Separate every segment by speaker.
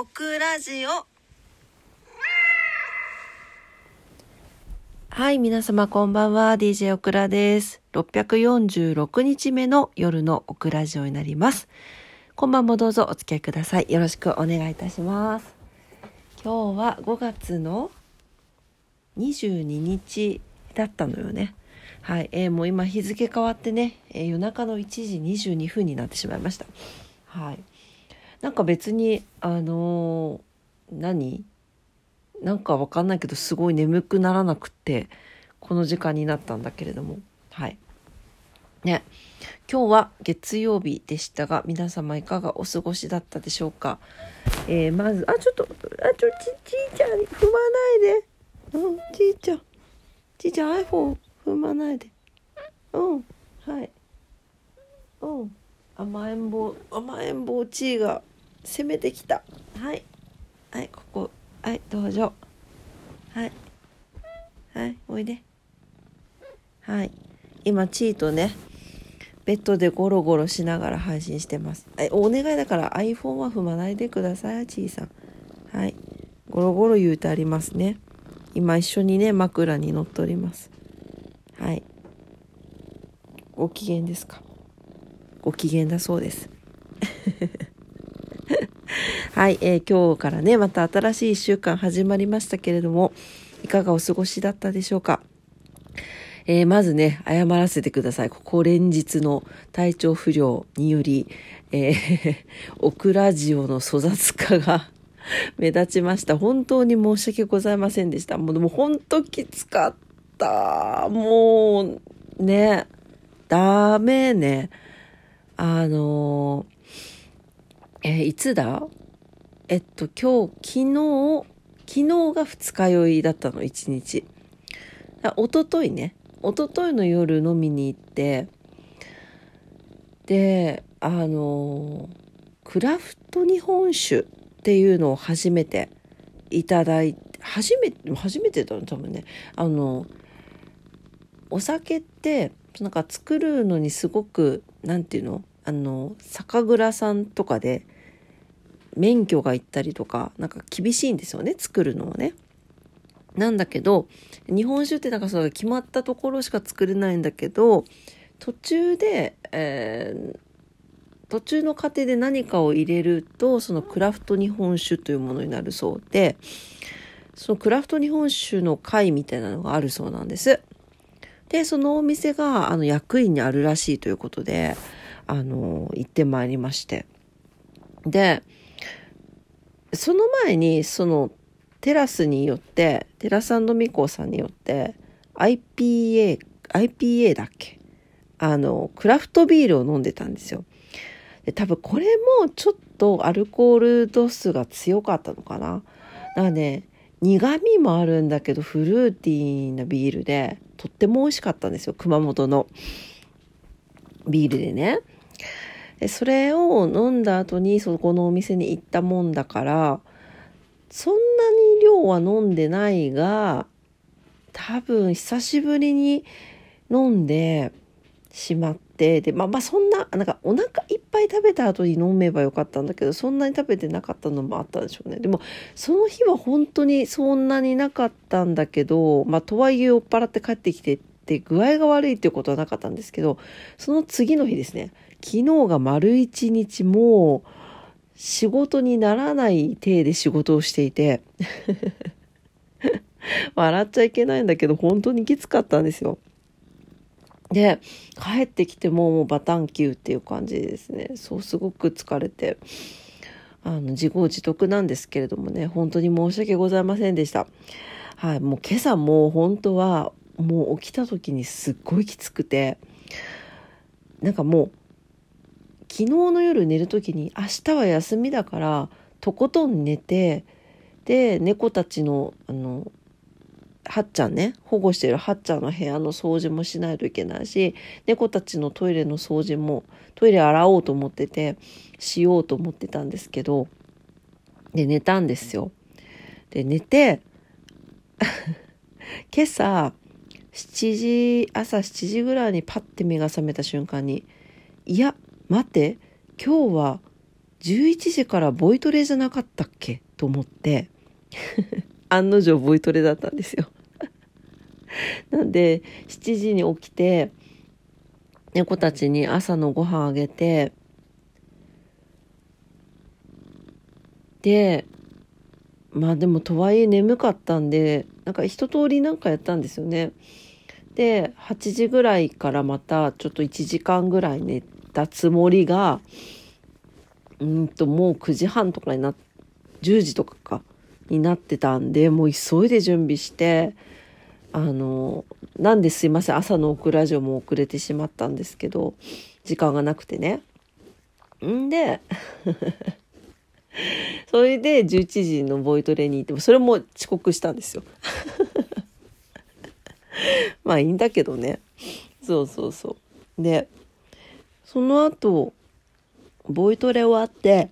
Speaker 1: オクラジオはい、皆様こんばんは。DJ オクラです。646日目の夜のオクラジオになります。今晩もどうぞお付き合いください。よろしくお願いいたします。今日は5月の22日だったのよね。はい、えーもう今日付変わってね、えー夜中の1時22分になってしまいました。はい。なんか別に、あのー何？なんかわかんないけど、すごい眠くならなくって、この時間になったんだけれども。はい。ね。今日は月曜日でしたが、皆様いかがお過ごしだったでしょうか？えーまず、あ、ちょっと、あ、ちょ、ち、ちいちゃん、踏まないで。うん、ちいちゃん。ちいちゃん、iPhone 踏まないで。うん、はい。うん。甘えん坊、甘えん坊ちいが攻めてきた。はい。はい、ここ。はい、どうぞ。はい。はい、おいで。はい。今、チーとね、ベッドでゴロゴロしながら配信してます。えお願いだから iPhone は踏まないでください、ちいさん。はい。ゴロゴロ言うてありますね。今一緒にね、枕に乗っております。はい。ご機嫌ですか？ご機嫌だそうです。はい、えー今日からね、また新しい1週間始まりましたけれども、いかがお過ごしだったでしょうか？えーまずね、謝らせてください。ここ連日の体調不良により、えーオクラジオの粗雑化が 目立ちました。本当に申し訳ございませんでした。もうでも本当きつかった。もう、ね、ダメね。あのーえーいつだ？えっと、今日、昨日、昨日が二日酔いだったの、一日。あ一昨日ね、一昨日の夜飲みに行って、で、あのクラフト日本酒っていうのを初めていただいて、初めて、初めてだの多分ね、あのお酒って、なんか作るのにすごく、なんていうの？あの、酒蔵さんとかで、免許がいったりとか、なんか厳しいんですよね、作るのはね。なんだけど、日本酒ってなんかそれ決まったところしか作れないんだけど、途中で、えー途中の過程で何かを入れると、そのクラフト日本酒というものになるそうで、そのクラフト日本酒の会みたいなのがあるそうなんです。で、そのお店が、あの、役員にあるらしいということで、あの、行ってまいりまして。で、その前に、その、テラスによって、テラスミコさんによって、IPA、IPA だっけ？あの、クラフトビールを飲んでたんですよ。で多分これもちょっとアルコール度数が強かったのかな？だからね、苦味もあるんだけど、フルーティーなビールで、とっても美味しかったんですよ。熊本のビールでね。でそれを飲んだ後にそこのお店に行ったもんだから、そんなに量は飲んでないが、多分久しぶりに飲んでしまって、で、まあまあそんな、なんかお腹いっぱい食べた後に飲めばよかったんだけど、そんなに食べてなかったのもあったんでしょうね。でも、その日は本当にそんなになかったんだけど、まあとはいえ酔っ払って帰ってきてって具合が悪いっていうことはなかったんですけど、その次の日ですね、昨日が丸一日もう仕事にならない体で仕事をしていて、笑っちゃいけないんだけど、本当にきつかったんですよ。で、帰ってきてももうバタンキューっていう感じですね。そう、すごく疲れて、あの、自業自得なんですけれどもね、本当に申し訳ございませんでした。はい、もう今朝もう本当は、もう起きた時にすっごいきつくて、なんかもう、昨日の夜寝る時に明日は休みだからとことん寝てで猫たちのあのはっちゃんね保護してるはっちゃんの部屋の掃除もしないといけないし猫たちのトイレの掃除もトイレ洗おうと思っててしようと思ってたんですけどで寝たんですよ。で寝て 今朝7時朝7時ぐらいにパッて目が覚めた瞬間にいや待って今日は11時からボイトレじゃなかったっけ？と思って。案の定ボイトレだったんですよ。なんで7時に起きて猫たちに朝のご飯あげてでまあでもとはいえ眠かったんでなんか一通りなんかやったんですよね。で8時ぐらいからまたちょっと1時間ぐらい寝てたつもりがうんともう9時半とかにな10時とかかになってたんでもう急いで準備してあのなんですいません朝のオクラジオも遅れてしまったんですけど時間がなくてね。んで それで11時のボイトレに行ってもそれも遅刻したんですよ。まあいいんだけどね。そうそうそう。で、その後、ボイトレ終わって、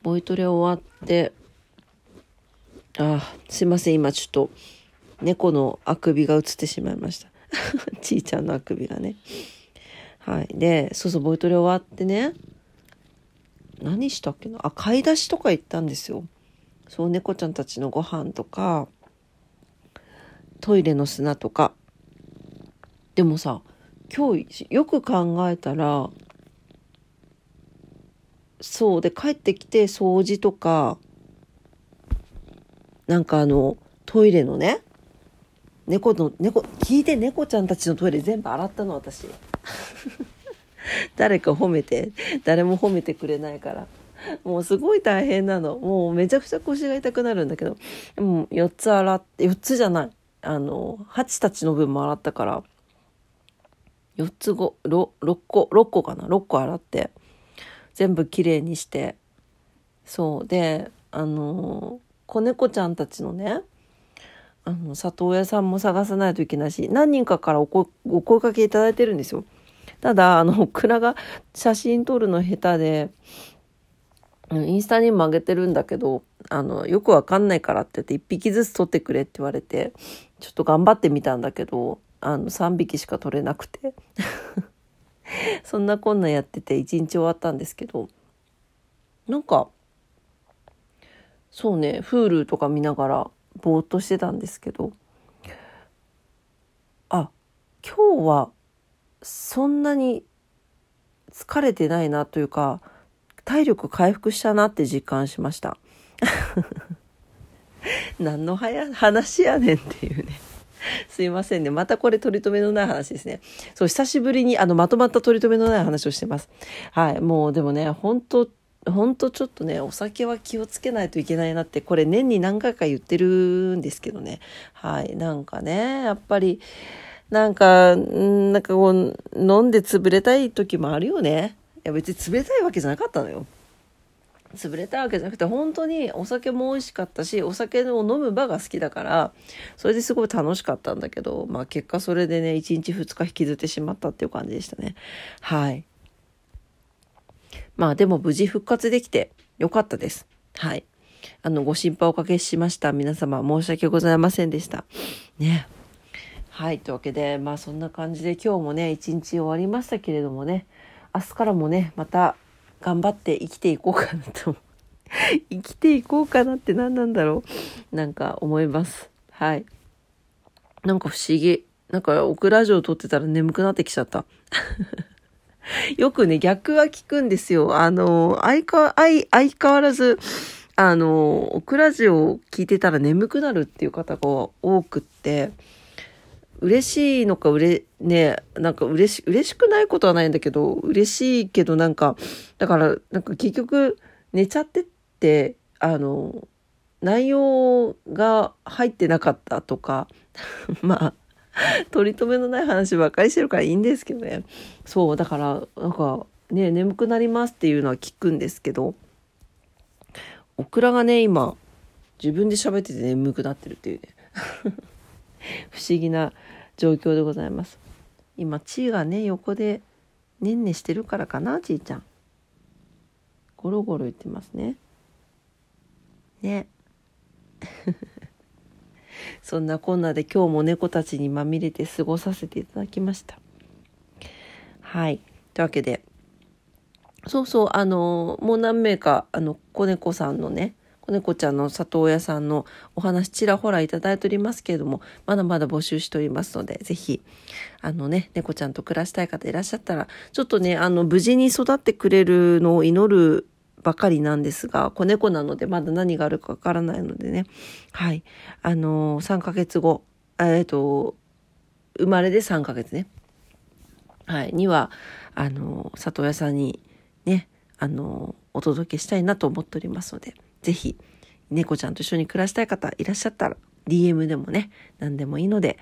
Speaker 1: ボイトレ終わって、あ、すいません、今ちょっと猫のあくびが映ってしまいました。ちいちゃんのあくびがね。はい。で、そうそう、ボイトレ終わってね、何したっけな？あ、買い出しとか行ったんですよ。そう、猫ちゃんたちのご飯とか、トイレの砂とか。でもさ、今日よく考えたら、そうで帰ってきて掃除とか、なんかあの、トイレのね、猫の、猫、聞いて猫ちゃんたちのトイレ全部洗ったの私。誰か褒めて誰も褒めてくれないから。もうすごい大変なの。もうめちゃくちゃ腰が痛くなるんだけど。もう4つ洗って4つじゃない。あのハチたちの分も洗ったから4つ 6, 6個6個かな？6個洗って全部きれいにしてそうであの子猫ちゃんたちのねあの里親さんも探さないといけないし何人かからお声お声かけいただいてるんですよ。ただ、あの、オクラが写真撮るの下手で、インスタにも上げてるんだけど、あの、よくわかんないからって言って一匹ずつ撮ってくれって言われて、ちょっと頑張ってみたんだけど、あの、3匹しか撮れなくて。そんなこんなやってて一日終わったんですけど、なんか、そうね、Hulu とか見ながらぼーっとしてたんですけど、あ、今日はそんなに疲れてないなというか体力回復したなって実感しました。何の話やねんっていうね。すいませんね。またこれ取り留めのない話ですね。そう、久しぶりにあのまとまった取り留めのない話をしてます。はい。もうでもね、本当本当ちょっとね、お酒は気をつけないといけないなって、これ年に何回か言ってるんですけどね。はい。なんかね、やっぱり、なんか、なんかこう、飲んで潰れたい時もあるよね。いや別に潰れたいわけじゃなかったのよ。潰れたわけじゃなくて、本当にお酒も美味しかったし、お酒を飲む場が好きだから、それですごい楽しかったんだけど、まあ結果それでね、1日2日引きずってしまったっていう感じでしたね。はい。まあでも無事復活できてよかったです。はい。あの、ご心配おかけしました。皆様申し訳ございませんでした。ね。はい。というわけで、まあそんな感じで今日もね、一日終わりましたけれどもね、明日からもね、また頑張って生きていこうかなと。生きていこうかなって何なんだろう。なんか思います。はい。なんか不思議。なんかオクラジオ撮ってたら眠くなってきちゃった。よくね、逆は聞くんですよ。あの、相、変わらず、あの、オクラジオを聞いてたら眠くなるっていう方が多くって、嬉しいのか、うれ、ね、なんか嬉し、嬉しくないことはないんだけど、嬉しいけどなんか、だから、なんか結局、寝ちゃってって、あの、内容が入ってなかったとか、まあ、取り留めのない話ばっかりしてるからいいんですけどね。そう、だから、なんか、ね、眠くなりますっていうのは聞くんですけど、オクラがね、今、自分で喋ってて眠くなってるっていうね。不思議な状況でございます。今、ちーがね、横でねんねしてるからかな、ちーちゃん。ゴロゴロ言ってますね。ね。そんなこんなで今日も猫たちにまみれて過ごさせていただきました。はい。というわけで、そうそう、あの、もう何名か、あの、子猫さんのね、子猫ちゃんの里親さんのお話ちらほらいただいておりますけれども、まだまだ募集しておりますので、ぜひ、あのね、猫ちゃんと暮らしたい方いらっしゃったら、ちょっとね、あの、無事に育ってくれるのを祈るばかりなんですが、子猫なのでまだ何があるかわからないのでね、はい、あの、3ヶ月後、えっ、ー、と、生まれで3ヶ月ね、はい、には、あの、里親さんにね、あの、お届けしたいなと思っておりますので、ぜひ、猫ちゃんと一緒に暮らしたい方いらっしゃったら、DM でもね、何でもいいので、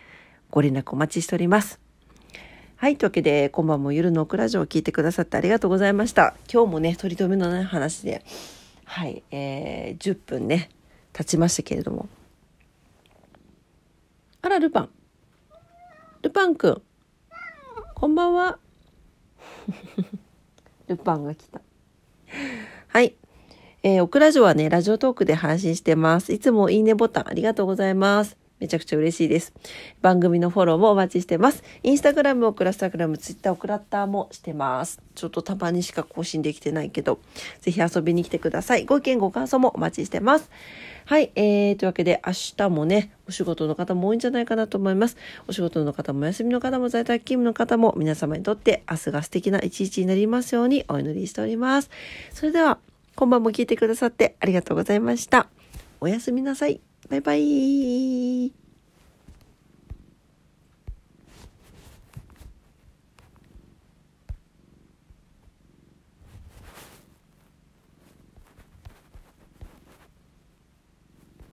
Speaker 1: ご連絡お待ちしております。はい。というわけで、今晩も夜のオクラジオを聞いてくださってありがとうございました。今日もね、取り留めのない話で、はい、えー、10分ね、経ちましたけれども。あら、ルパン。ルパンくん。こんばんは。ルパンが来た。えー、オクラジオはね、ラジオトークで配信してます。いつもいいねボタンありがとうございます。めちゃくちゃ嬉しいです。番組のフォローもお待ちしてます。インスタグラム、オクラスタグラム、ツイッター、オクラッターもしてます。ちょっとたまにしか更新できてないけど、ぜひ遊びに来てください。ご意見、ご感想もお待ちしてます。はい、えー、というわけで明日もね、お仕事の方も多いんじゃないかなと思います。お仕事の方もお休みの方も在宅勤務の方も皆様にとって明日が素敵な一日になりますようにお祈りしております。それでは、今晩も聞いてくださってありがとうございました。おやすみなさい。バイバイ。